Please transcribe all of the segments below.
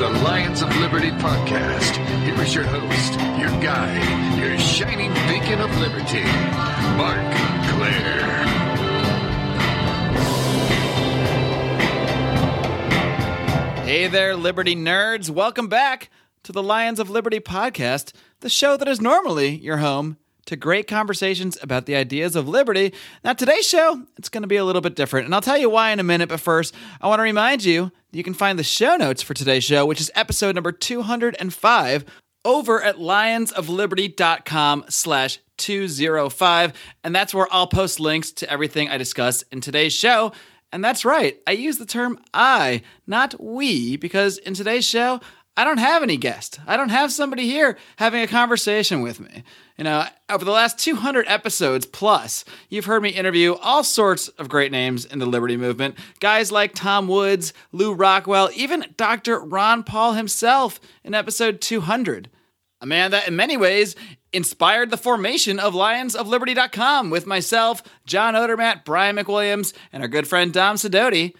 the Lions of Liberty podcast. Here is your host, your guide, your shining beacon of liberty, Marc Clair. Hey there, Liberty nerds. Welcome back to the Lions of Liberty podcast, the show that is normally your home to great conversations about the ideas of liberty. Now, today's show, it's going to be a little bit different, and I'll tell you why in a minute, but first, I want to remind you you can find the show notes for today's show, which is episode number 205, over at lionsofliberty.com slash 205, and that's where I'll post links to everything I discuss in today's show. And that's right, I use the term I, not we, because in today's show, I don't have any guest. I don't have somebody here having a conversation with me. You know, over the last 200 episodes plus, you've heard me interview all sorts of great names in the Liberty Movement. Guys like Tom Woods, Lew Rockwell, even Dr. Ron Paul himself in episode 200. A man that, in many ways, inspired the formation of lionsofliberty.com with myself, John Odermatt, Brian McWilliams, and our good friend Dom Sidoti,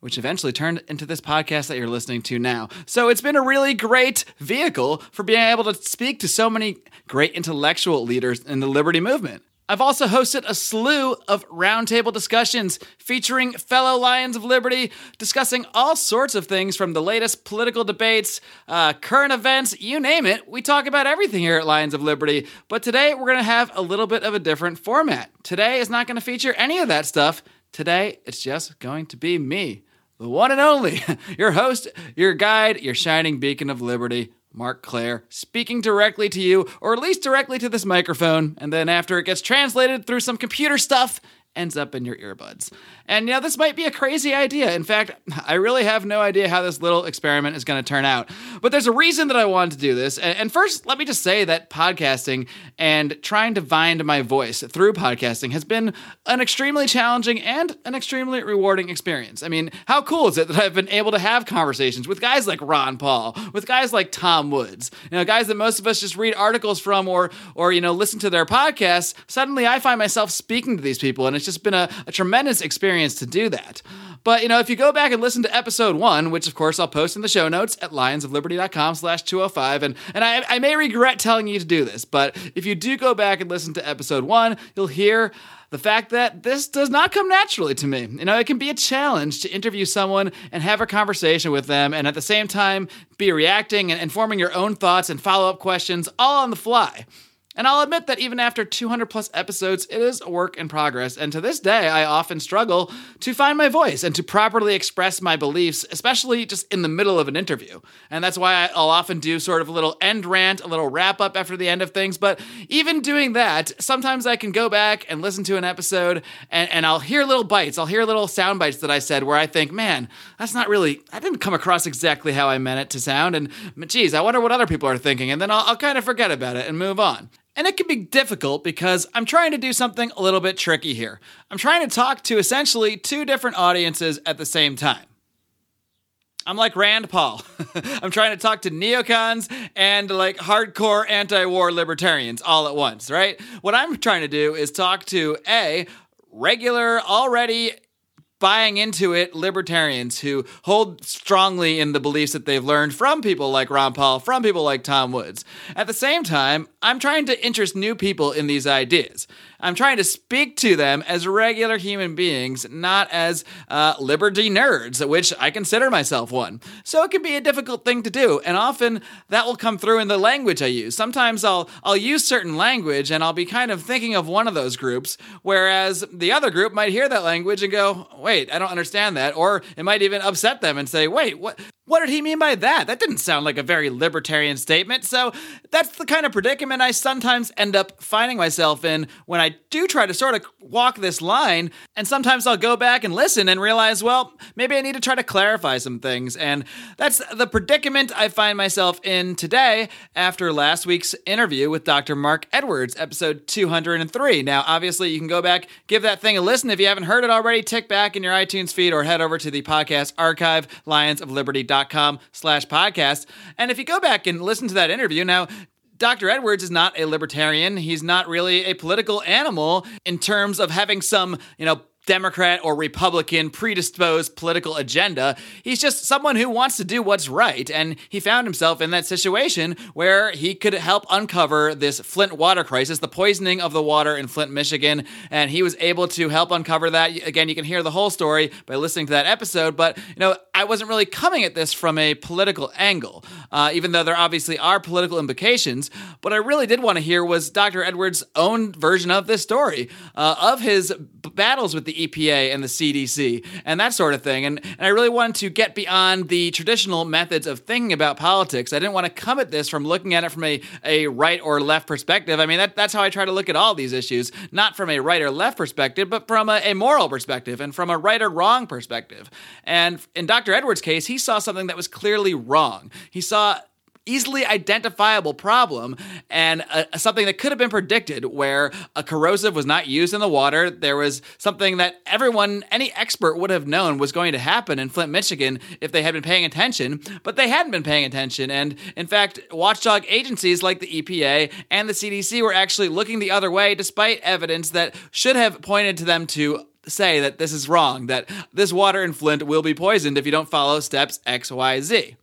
which eventually turned into this podcast that you're listening to now. So it's been a really great vehicle for being able to speak to so many great intellectual leaders in the liberty movement. I've also hosted a slew of roundtable discussions featuring fellow Lions of Liberty, discussing all sorts of things from the latest political debates, uh, current events, you name it. We talk about everything here at Lions of Liberty. But today we're going to have a little bit of a different format. Today is not going to feature any of that stuff. Today it's just going to be me, the one and only, your host, your guide, your shining beacon of liberty, Marc Clair, speaking directly to you, or at least directly to this microphone, and then after it gets translated through some computer stuff, ends up in your earbuds. And yeah, this might be a crazy idea. In fact, I really have no idea how this little experiment is going to turn out. But there's a reason that I wanted to do this. And first, let me just say that podcasting and trying to find my voice through podcasting has been an extremely challenging and an extremely rewarding experience. I mean, how cool is it that I've been able to have conversations with guys like Ron Paul, with guys like Tom Woods, you know, guys that most of us just read articles from or or you know, listen to their podcasts. Suddenly I find myself speaking to these people and it's just been a, a tremendous experience to do that. But, you know, if you go back and listen to episode one, which of course I'll post in the show notes at lionsofliberty.com slash 205, and, and I, I may regret telling you to do this, but if you do go back and listen to episode one, you'll hear the fact that this does not come naturally to me. You know, it can be a challenge to interview someone and have a conversation with them, and at the same time, be reacting and, and forming your own thoughts and follow up questions all on the fly. And I'll admit that even after 200 plus episodes, it is a work in progress. And to this day, I often struggle to find my voice and to properly express my beliefs, especially just in the middle of an interview. And that's why I'll often do sort of a little end rant, a little wrap up after the end of things. But even doing that, sometimes I can go back and listen to an episode and, and I'll hear little bites. I'll hear little sound bites that I said where I think, man, that's not really, I didn't come across exactly how I meant it to sound. And geez, I wonder what other people are thinking. And then I'll, I'll kind of forget about it and move on. And it can be difficult because I'm trying to do something a little bit tricky here. I'm trying to talk to essentially two different audiences at the same time. I'm like Rand Paul. I'm trying to talk to neocons and like hardcore anti war libertarians all at once, right? What I'm trying to do is talk to A, regular, already buying into it libertarians who hold strongly in the beliefs that they've learned from people like Ron Paul, from people like Tom Woods. At the same time, I'm trying to interest new people in these ideas. I'm trying to speak to them as regular human beings, not as uh, liberty nerds, which I consider myself one. So it can be a difficult thing to do, and often that will come through in the language I use. Sometimes I'll I'll use certain language, and I'll be kind of thinking of one of those groups, whereas the other group might hear that language and go, "Wait, I don't understand that," or it might even upset them and say, "Wait, what?" What did he mean by that? That didn't sound like a very libertarian statement. So that's the kind of predicament I sometimes end up finding myself in when I do try to sort of walk this line. And sometimes I'll go back and listen and realize, well, maybe I need to try to clarify some things. And that's the predicament I find myself in today after last week's interview with Dr. Marc Edwards, episode 203. Now, obviously, you can go back, give that thing a listen. If you haven't heard it already, tick back in your iTunes feed or head over to the podcast archive, lionsofliberty.com slash podcast. And if you go back and listen to that interview, now Dr. Edwards is not a libertarian. He's not really a political animal in terms of having some, you know, Democrat or Republican predisposed political agenda. He's just someone who wants to do what's right. And he found himself in that situation where he could help uncover this Flint water crisis, the poisoning of the water in Flint, Michigan. And he was able to help uncover that. Again, you can hear the whole story by listening to that episode. But, you know, I wasn't really coming at this from a political angle, uh, even though there obviously are political implications. What I really did want to hear was Dr. Edwards' own version of this story, uh, of his battles with the EPA and the CDC and that sort of thing. And, and I really wanted to get beyond the traditional methods of thinking about politics. I didn't want to come at this from looking at it from a, a right or left perspective. I mean, that, that's how I try to look at all these issues, not from a right or left perspective, but from a, a moral perspective and from a right or wrong perspective. And in Dr. Edwards' case, he saw something that was clearly wrong. He saw easily identifiable problem and uh, something that could have been predicted where a corrosive was not used in the water there was something that everyone any expert would have known was going to happen in Flint Michigan if they had been paying attention but they hadn't been paying attention and in fact watchdog agencies like the EPA and the CDC were actually looking the other way despite evidence that should have pointed to them to say that this is wrong, that this water in Flint will be poisoned if you don't follow steps X, Y, Z.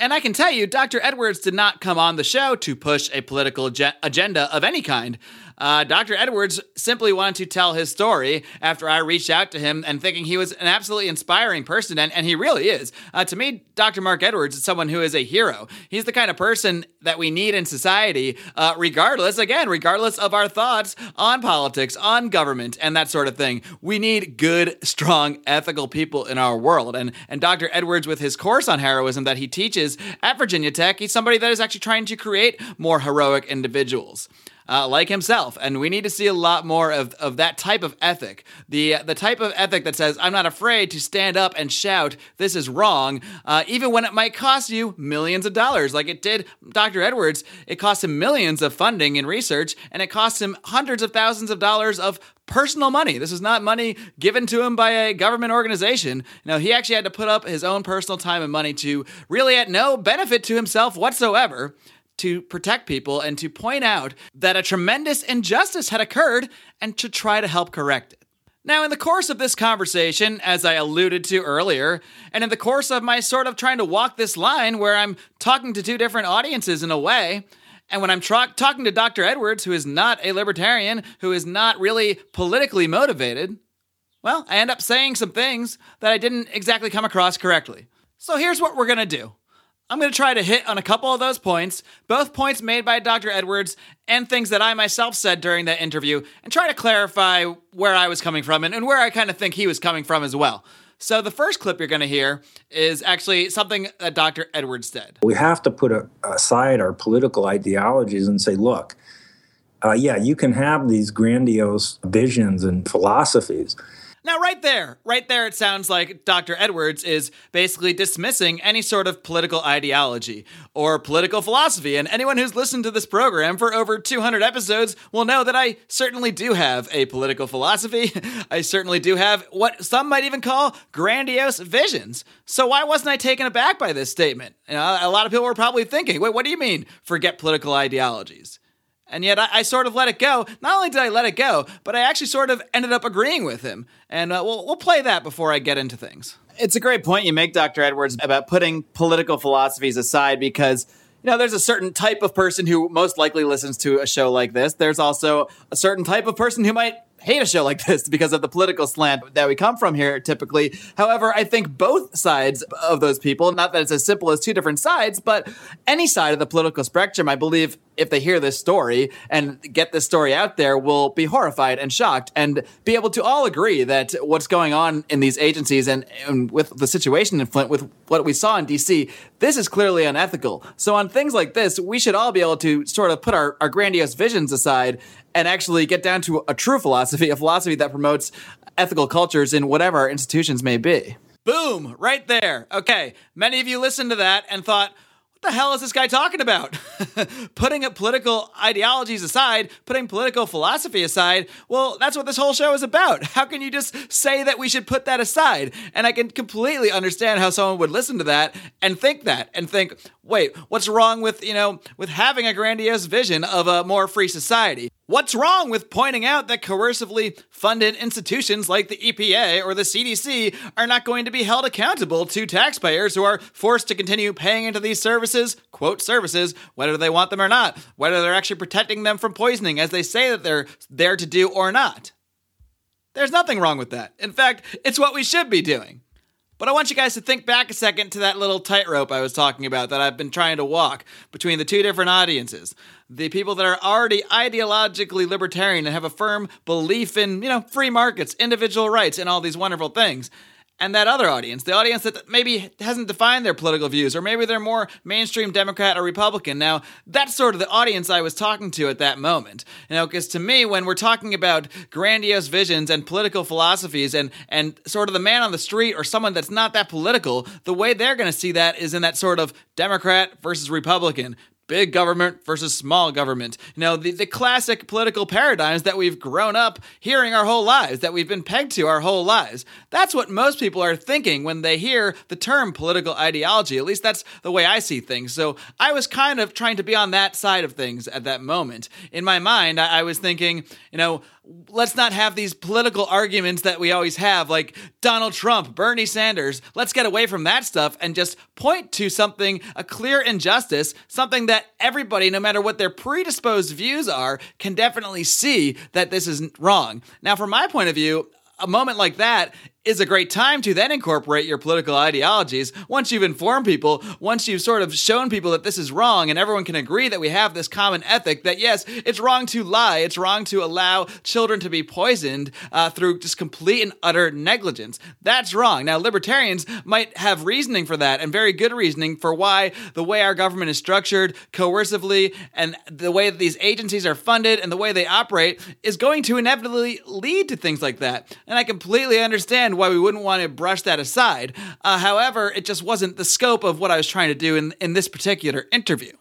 And I can tell you, Dr. Edwards did not come on the show to push a political agenda of any kind. Uh, Dr. Edwards simply wanted to tell his story after I reached out to him and thinking he was an absolutely inspiring person, and, and he really is. Uh, to me, Dr. Marc Edwards is someone who is a hero. He's the kind of person that we need in society, uh, regardless, again, regardless of our thoughts on politics, on government, and that sort of thing. We need good, strong, ethical people in our world. And, and Dr. Edwards, with his course on heroism that he teaches at Virginia Tech, he's somebody that is actually trying to create more heroic individuals uh, like himself. And we need to see a lot more of, of that type of ethic. The, the type of ethic that says, I'm not afraid to stand up and shout, this is wrong, uh, even when it might cost you millions of dollars, like it did Dr. Edwards. It cost him millions of funding and research, and it cost him hundreds of thousands of dollars of personal money. This is not money given to him by a government organization. No, he actually had to put up his own personal time and money to really at no benefit to himself whatsoever to protect people and to point out that a tremendous injustice had occurred and to try to help correct it. Now, in the course of this conversation, as I alluded to earlier, and in the course of my sort of trying to walk this line where I'm talking to two different audiences in a way, and when I'm tra- talking to Dr. Edwards, who is not a libertarian, who is not really politically motivated, well, I end up saying some things that I didn't exactly come across correctly. So here's what we're gonna do I'm going to try to hit on a couple of those points, both points made by Dr. Edwards and things that I myself said during that interview, and try to clarify where I was coming from and, and where I kind of think he was coming from as well. So, the first clip you're going to hear is actually something that Dr. Edwards said. We have to put a, aside our political ideologies and say, look, uh, yeah, you can have these grandiose visions and philosophies now, right there, right there, it sounds like Dr. Edwards is basically dismissing any sort of political ideology or political philosophy. And anyone who's listened to this program for over 200 episodes will know that I certainly do have a political philosophy. I certainly do have what some might even call grandiose visions. So, why wasn't I taken aback by this statement? You know, a lot of people were probably thinking, wait, what do you mean, forget political ideologies? And yet I, I, sort of let it go. Not only did I let it go, but I actually sort of ended up agreeing with him. And uh, we'll, we'll play that before I get into things. It's a great point you make, Dr. Edwards, about putting political philosophies aside because you know, there's a certain type of person who most likely listens to a show like this. There's also a certain type of person who might hate a show like this because of the political slant that we come from here typically. However, I think both sides of those people, not that it's as simple as two different sides, but any side of the political spectrum, I believe if they hear this story and get this story out there will be horrified and shocked and be able to all agree that what's going on in these agencies and, and with the situation in Flint with what we saw in DC, this is clearly unethical. So on things like this, we should all be able to sort of put our, our grandiose visions aside and actually get down to a true philosophy, a philosophy that promotes ethical cultures in whatever our institutions may be. Boom, right there. Okay, many of you listened to that and thought, what the hell is this guy talking about? putting political ideologies aside, putting political philosophy aside, well, that's what this whole show is about. How can you just say that we should put that aside? And I can completely understand how someone would listen to that and think that and think, wait, what's wrong with, you know, with having a grandiose vision of a more free society? What's wrong with pointing out that coercively funded institutions like the EPA or the CDC are not going to be held accountable to taxpayers who are forced to continue paying into these services, quote services, whether they want them or not, whether they're actually protecting them from poisoning as they say that they're there to do or not? There's nothing wrong with that. In fact, it's what we should be doing. But I want you guys to think back a second to that little tightrope I was talking about that I've been trying to walk between the two different audiences. The people that are already ideologically libertarian and have a firm belief in, you know, free markets, individual rights, and all these wonderful things and that other audience, the audience that maybe hasn't defined their political views, or maybe they're more mainstream Democrat or Republican. Now, that's sort of the audience I was talking to at that moment. You know, because to me, when we're talking about grandiose visions and political philosophies and, and sort of the man on the street or someone that's not that political, the way they're going to see that is in that sort of Democrat versus Republican, big government versus small government. You know, the, the classic political paradigms that we've grown up hearing our whole lives, that we've been pegged to our whole lives. That's what most people are thinking when they hear the term political ideology. At least that's the way I see things. So I was kind of trying to be on that side of things at that moment. In my mind, I, I was thinking, you know, let's not have these political arguments that we always have, like Donald Trump, Bernie Sanders. Let's get away from that stuff and just point to something, a clear injustice, something that everybody, no matter what their predisposed views are, can definitely see that this is wrong. Now, from my point of view, a moment like that is a great time to then incorporate your political ideologies. Once you've informed people, once you've sort of shown people that this is wrong, and everyone can agree that we have this common ethic that yes, it's wrong to lie, it's wrong to allow children to be poisoned uh, through just complete and utter negligence. That's wrong. Now, libertarians might have reasoning for that, and very good reasoning for why the way our government is structured coercively and the way that these agencies are funded and the way they operate is going to inevitably lead to things like that. And I completely understand why we wouldn't want to brush that aside. Uh, however, it just wasn't the scope of what I was trying to do in, in this particular interview.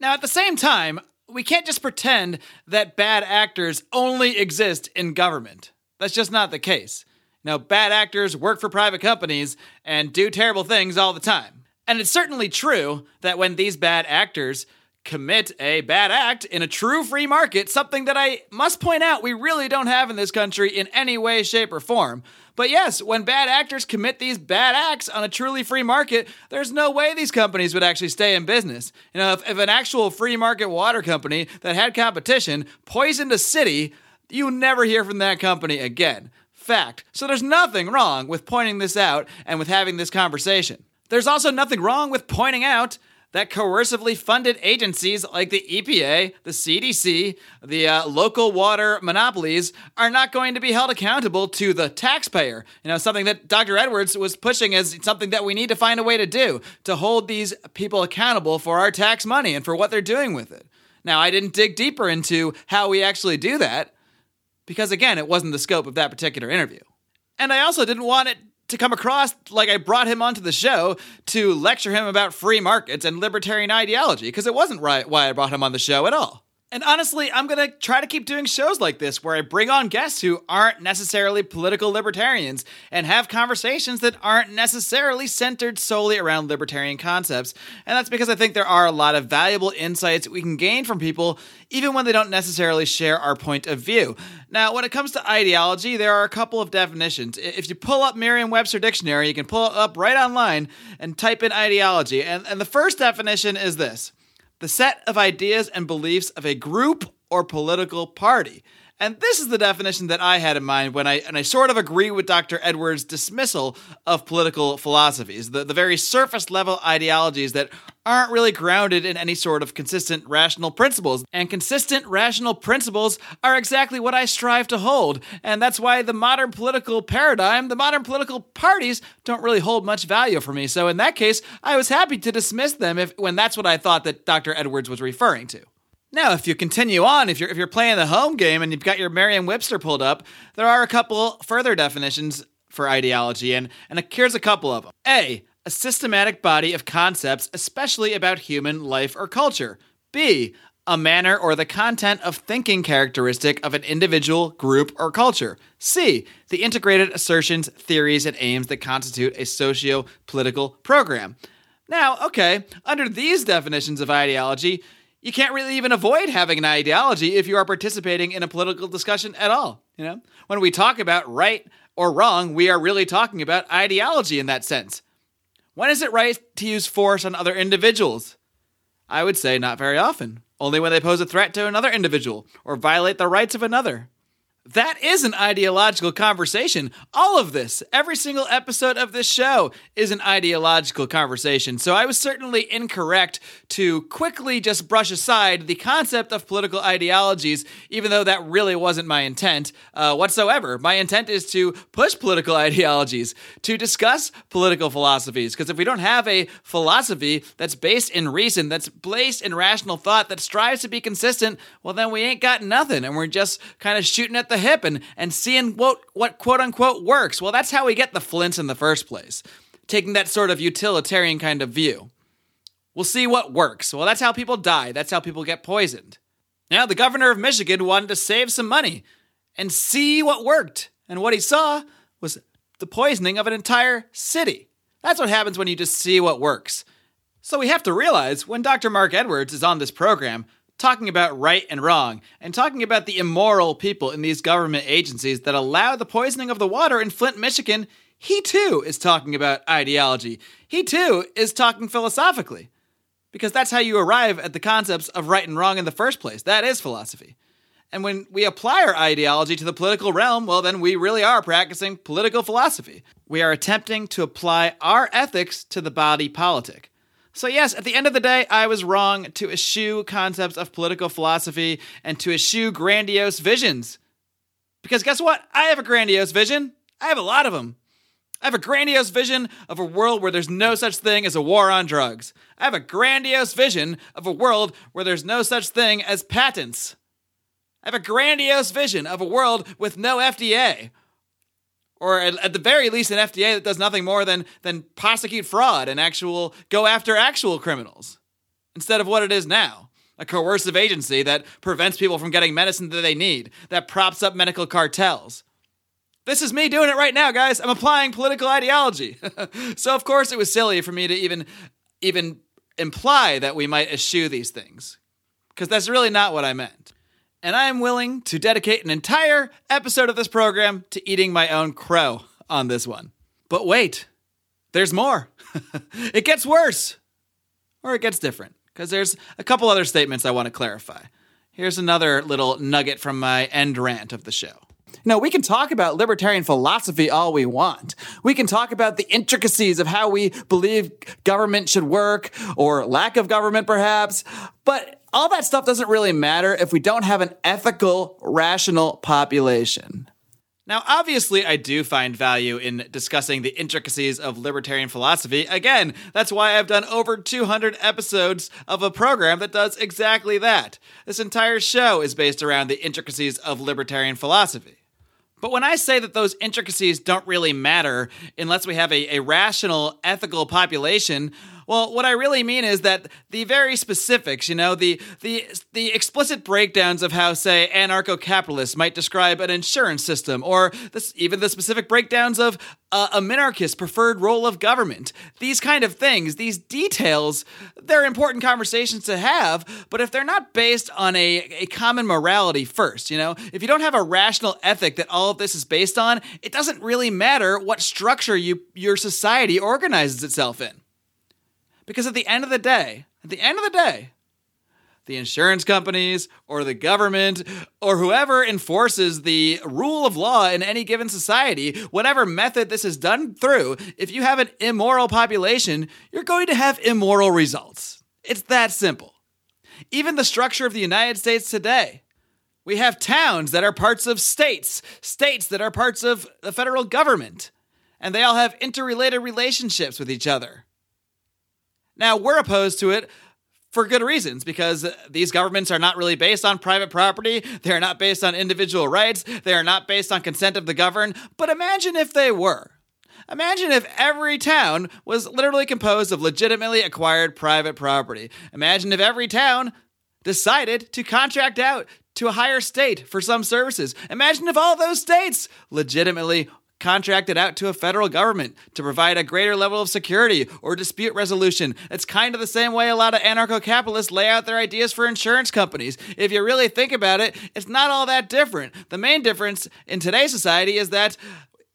Now, at the same time, we can't just pretend that bad actors only exist in government. That's just not the case. Now, bad actors work for private companies and do terrible things all the time. And it's certainly true that when these bad actors commit a bad act in a true free market, something that I must point out we really don't have in this country in any way, shape, or form. But yes, when bad actors commit these bad acts on a truly free market, there's no way these companies would actually stay in business. You know, if, if an actual free market water company that had competition poisoned a city, you never hear from that company again. Fact. So there's nothing wrong with pointing this out and with having this conversation. There's also nothing wrong with pointing out that coercively funded agencies like the EPA, the CDC, the uh, local water monopolies are not going to be held accountable to the taxpayer. You know, something that Dr. Edwards was pushing as something that we need to find a way to do to hold these people accountable for our tax money and for what they're doing with it. Now, I didn't dig deeper into how we actually do that because, again, it wasn't the scope of that particular interview. And I also didn't want it to come across like I brought him onto the show to lecture him about free markets and libertarian ideology, because it wasn't right why I brought him on the show at all. And honestly, I'm going to try to keep doing shows like this where I bring on guests who aren't necessarily political libertarians and have conversations that aren't necessarily centered solely around libertarian concepts. And that's because I think there are a lot of valuable insights we can gain from people, even when they don't necessarily share our point of view. Now, when it comes to ideology, there are a couple of definitions. If you pull up Merriam Webster Dictionary, you can pull it up right online and type in ideology. And, and the first definition is this the set of ideas and beliefs of a group or political party. And this is the definition that I had in mind when I and I sort of agree with Dr. Edwards' dismissal of political philosophies, the, the very surface level ideologies that aren't really grounded in any sort of consistent rational principles. And consistent rational principles are exactly what I strive to hold. And that's why the modern political paradigm, the modern political parties don't really hold much value for me. So in that case, I was happy to dismiss them if when that's what I thought that Dr. Edwards was referring to. Now, if you continue on, if you're if you're playing the home game and you've got your Merriam-Webster pulled up, there are a couple further definitions for ideology, and and here's a couple of them. A, a systematic body of concepts, especially about human life or culture. B, a manner or the content of thinking characteristic of an individual, group, or culture. C, the integrated assertions, theories, and aims that constitute a socio political program. Now, okay, under these definitions of ideology, you can't really even avoid having an ideology if you are participating in a political discussion at all. You know, when we talk about right or wrong, we are really talking about ideology in that sense. When is it right to use force on other individuals? I would say not very often, only when they pose a threat to another individual or violate the rights of another. That is an ideological conversation. All of this, every single episode of this show, is an ideological conversation. So I was certainly incorrect to quickly just brush aside the concept of political ideologies, even though that really wasn't my intent uh, whatsoever. My intent is to push political ideologies, to discuss political philosophies. Because if we don't have a philosophy that's based in reason, that's based in rational thought, that strives to be consistent, well, then we ain't got nothing. And we're just kind of shooting at the hip and, and seeing what, what quote unquote works. Well, that's how we get the flints in the first place, taking that sort of utilitarian kind of view. We'll see what works. Well, that's how people die, that's how people get poisoned. Now, the governor of Michigan wanted to save some money and see what worked. And what he saw was the poisoning of an entire city. That's what happens when you just see what works. So we have to realize when Dr. Marc Edwards is on this program, talking about right and wrong, and talking about the immoral people in these government agencies that allow the poisoning of the water in Flint, Michigan, he too is talking about ideology. He too is talking philosophically. Because that's how you arrive at the concepts of right and wrong in the first place. That is philosophy. And when we apply our ideology to the political realm, well, then we really are practicing political philosophy. We are attempting to apply our ethics to the body politic. So, yes, at the end of the day, I was wrong to eschew concepts of political philosophy and to eschew grandiose visions. Because guess what? I have a grandiose vision. I have a lot of them. I have a grandiose vision of a world where there's no such thing as a war on drugs. I have a grandiose vision of a world where there's no such thing as patents. I have a grandiose vision of a world with no FDA, or at, the very least an FDA that does nothing more than than prosecute fraud and actual go after actual criminals instead of what it is now. A coercive agency that prevents people from getting medicine that they need, that props up medical cartels. This is me doing it right now, guys. I'm applying political ideology. so of course it was silly for me to even even imply that we might eschew these things. Because that's really not what I meant and I am willing to dedicate an entire episode of this program to eating my own crow on this one. But wait, there's more. it gets worse, or it gets different, because there's a couple other statements I want to clarify. Here's another little nugget from my end rant of the show. No, we can talk about libertarian philosophy all we want. We can talk about the intricacies of how we believe government should work, or lack of government perhaps, but all that stuff doesn't really matter if we don't have an ethical, rational population. Now, obviously, I do find value in discussing the intricacies of libertarian philosophy. Again, that's why I've done over 200 episodes of a program that does exactly that. This entire show is based around the intricacies of libertarian philosophy. But when I say that those intricacies don't really matter unless we have a, a rational, ethical population, well, what I really mean is that the very specifics, you know, the the the explicit breakdowns of how, say, anarcho-capitalists might describe an insurance system, or this, even the specific breakdowns of uh, a minarchist preferred role of government. These kind of things, these details, they're important conversations to have. But if they're not based on a, a common morality first, you know, if you don't have a rational ethic that all of this is based on, it doesn't really matter what structure you your society organizes itself in. Because at the end of the day, at the end of the day, the insurance companies or the government or whoever enforces the rule of law in any given society, whatever method this is done through, if you have an immoral population, you're going to have immoral results. It's that simple. Even the structure of the United States today. We have towns that are parts of states, states that are parts of the federal government, and they all have interrelated relationships with each other. Now, we're opposed to it for good reasons because these governments are not really based on private property. They are not based on individual rights. They are not based on consent of the governed. But imagine if they were. Imagine if every town was literally composed of legitimately acquired private property. Imagine if every town decided to contract out to a higher state for some services. Imagine if all those states legitimately contracted out to a federal government to provide a greater level of security or dispute resolution. It's kind of the same way a lot of anarcho capitalists lay out their ideas for insurance companies. If you really think about it, it's not all that different. The main difference in today's society is that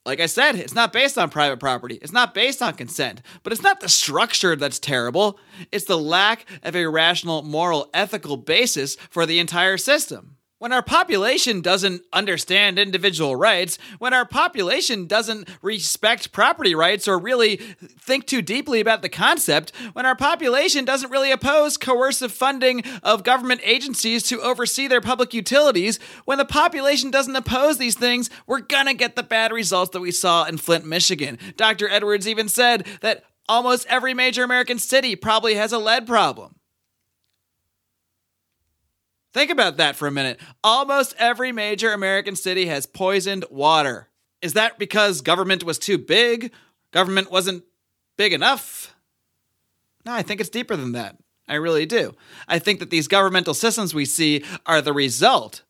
like I said, it's not based on private property. It's not based on consent. But it's not the structure that's terrible. It's the lack of a rational, moral, ethical basis for the entire system. When our population doesn't understand individual rights, when our population doesn't respect property rights or really think too deeply about the concept, when our population doesn't really oppose coercive funding of government agencies to oversee their public utilities, when the population doesn't oppose these things, we're gonna get the bad results that we saw in Flint, Michigan. Dr. Edwards even said that almost every major American city probably has a lead problem. Think about that for a minute. Almost every major American city has poisoned water. Is that because government was too big? Government wasn't big enough? No, I think it's deeper than that. I really do. I think that these governmental systems we see are the result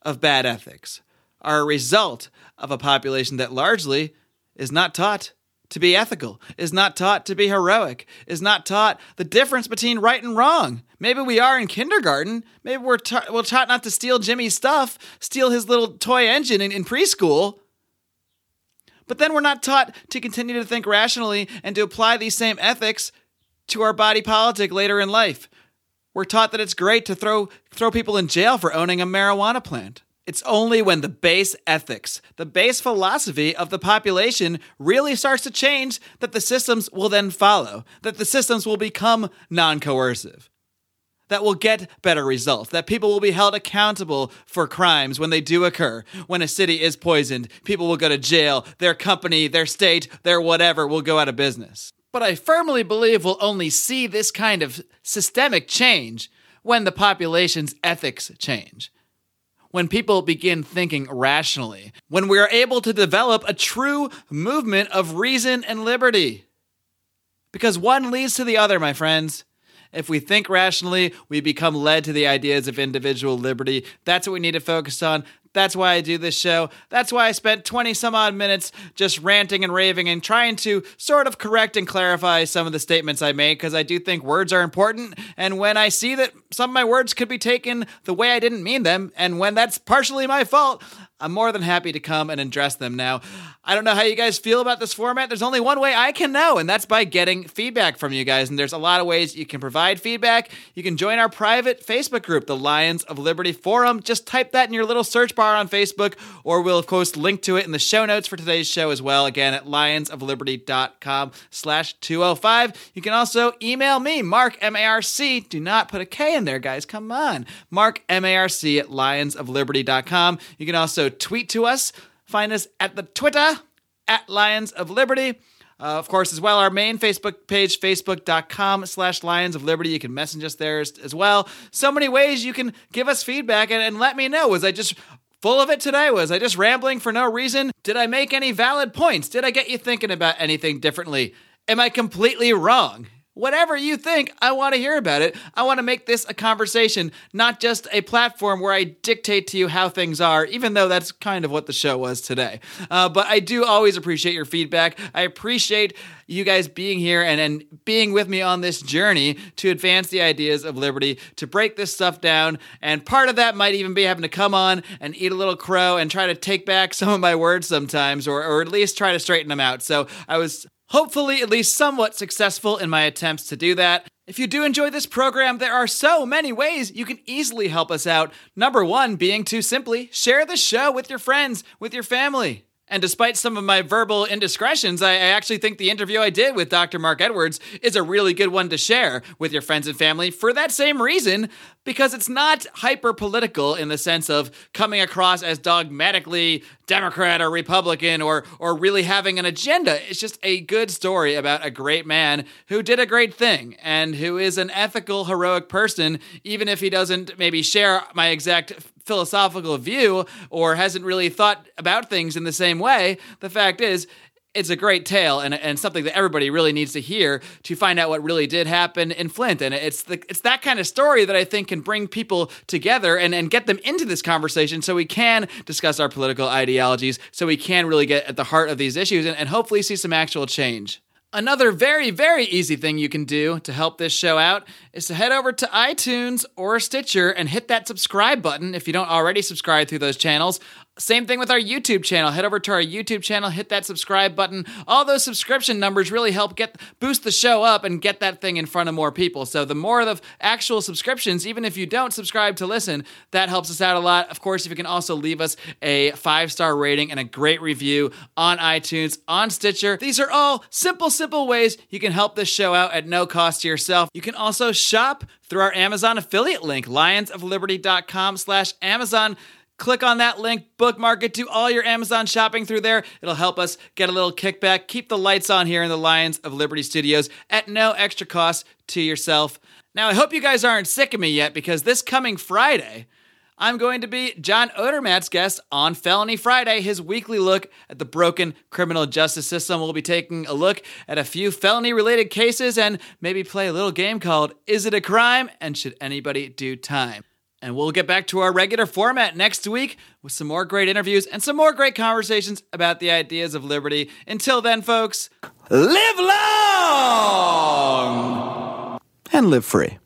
of bad ethics, are a result of a population that largely is not taught to be ethical, is not taught to be heroic, is not taught the difference between right and wrong. Maybe we are in kindergarten. Maybe we're, ta- we're taught not to steal Jimmy's stuff, steal his little toy engine in, in preschool. But then we're not taught to continue to think rationally and to apply these same ethics to our body politic later in life. We're taught that it's great to throw, throw people in jail for owning a marijuana plant. It's only when the base ethics, the base philosophy of the population really starts to change that the systems will then follow, that the systems will become non coercive, that will get better results, that people will be held accountable for crimes when they do occur. When a city is poisoned, people will go to jail, their company, their state, their whatever will go out of business. But I firmly believe we'll only see this kind of systemic change when the population's ethics change when people begin thinking rationally, when we are able to develop a true movement of reason and liberty. Because one leads to the other, my friends. If we think rationally, we become led to the ideas of individual liberty. That's what we need to focus on. That's why I do this show. That's why I spent 20 some odd minutes just ranting and raving and trying to sort of correct and clarify some of the statements I made because I do think words are important. And when I see that some of my words could be taken the way I didn't mean them, and when that's partially my fault, I'm more than happy to come and address them now. I don't know how you guys feel about this format. There's only one way I can know, and that's by getting feedback from you guys. And there's a lot of ways you can provide feedback. You can join our private Facebook group, the Lions of Liberty Forum. Just type that in your little search bar on Facebook, or we'll of course link to it in the show notes for today's show as well. Again at lionsofliberty.com slash 205. You can also email me, Marc M-A-R-C. Do not put a K in there, guys. Come on. Marc M-A-R-C at lionsofliberty.com. You can also tweet to us. Find us at the Twitter at Lions of Liberty. Uh, of course, as well, our main Facebook page, facebook.com slash Lions of Liberty. You can message us there as, as, well. So many ways you can give us feedback and, and let me know. Was I just full of it today? Was I just rambling for no reason? Did I make any valid points? Did I get you thinking about anything differently? Am I completely wrong? Whatever you think, I want to hear about it. I want to make this a conversation, not just a platform where I dictate to you how things are, even though that's kind of what the show was today. Uh, but I do always appreciate your feedback. I appreciate you guys being here and, and being with me on this journey to advance the ideas of liberty, to break this stuff down. And part of that might even be having to come on and eat a little crow and try to take back some of my words sometimes, or, or at least try to straighten them out. So I was hopefully at least somewhat successful in my attempts to do that. If you do enjoy this program, there are so many ways you can easily help us out. Number one being to simply share the show with your friends, with your family. And despite some of my verbal indiscretions, I actually think the interview I did with Dr. Marc Edwards is a really good one to share with your friends and family for that same reason, because it's not hyper political in the sense of coming across as dogmatically Democrat or Republican or, or really having an agenda. It's just a good story about a great man who did a great thing and who is an ethical, heroic person, even if he doesn't maybe share my exact philosophical view or hasn't really thought about things in the same way, the fact is, it's a great tale and, and something that everybody really needs to hear to find out what really did happen in Flint. And it's the it's that kind of story that I think can bring people together and, and get them into this conversation so we can discuss our political ideologies, so we can really get at the heart of these issues and, and hopefully see some actual change. Another very, very easy thing you can do to help this show out is to head over to iTunes or Stitcher and hit that subscribe button if you don't already subscribe through those channels. Same thing with our YouTube channel. Head over to our YouTube channel, hit that subscribe button. All those subscription numbers really help get boost the show up and get that thing in front of more people. So the more of the actual subscriptions, even if you don't subscribe to listen, that helps us out a lot. Of course, if you can also leave us a five-star rating and a great review on iTunes, on Stitcher. These are all simple, simple ways you can help this show out at no cost to yourself. You can also shop through our Amazon affiliate link, lionsofliberty.com slash Amazon. Click on that link, bookmark it, do all your Amazon shopping through there. It'll help us get a little kickback, keep the lights on here in the Lions of Liberty studios at no extra cost to yourself. Now, I hope you guys aren't sick of me yet because this coming Friday, I'm going to be John Odermatt's guest on Felony Friday, his weekly look at the broken criminal justice system. We'll be taking a look at a few felony related cases and maybe play a little game called Is It a Crime and Should Anybody Do Time? And we'll get back to our regular format next week with some more great interviews and some more great conversations about the ideas of liberty. Until then, folks, live long and live free.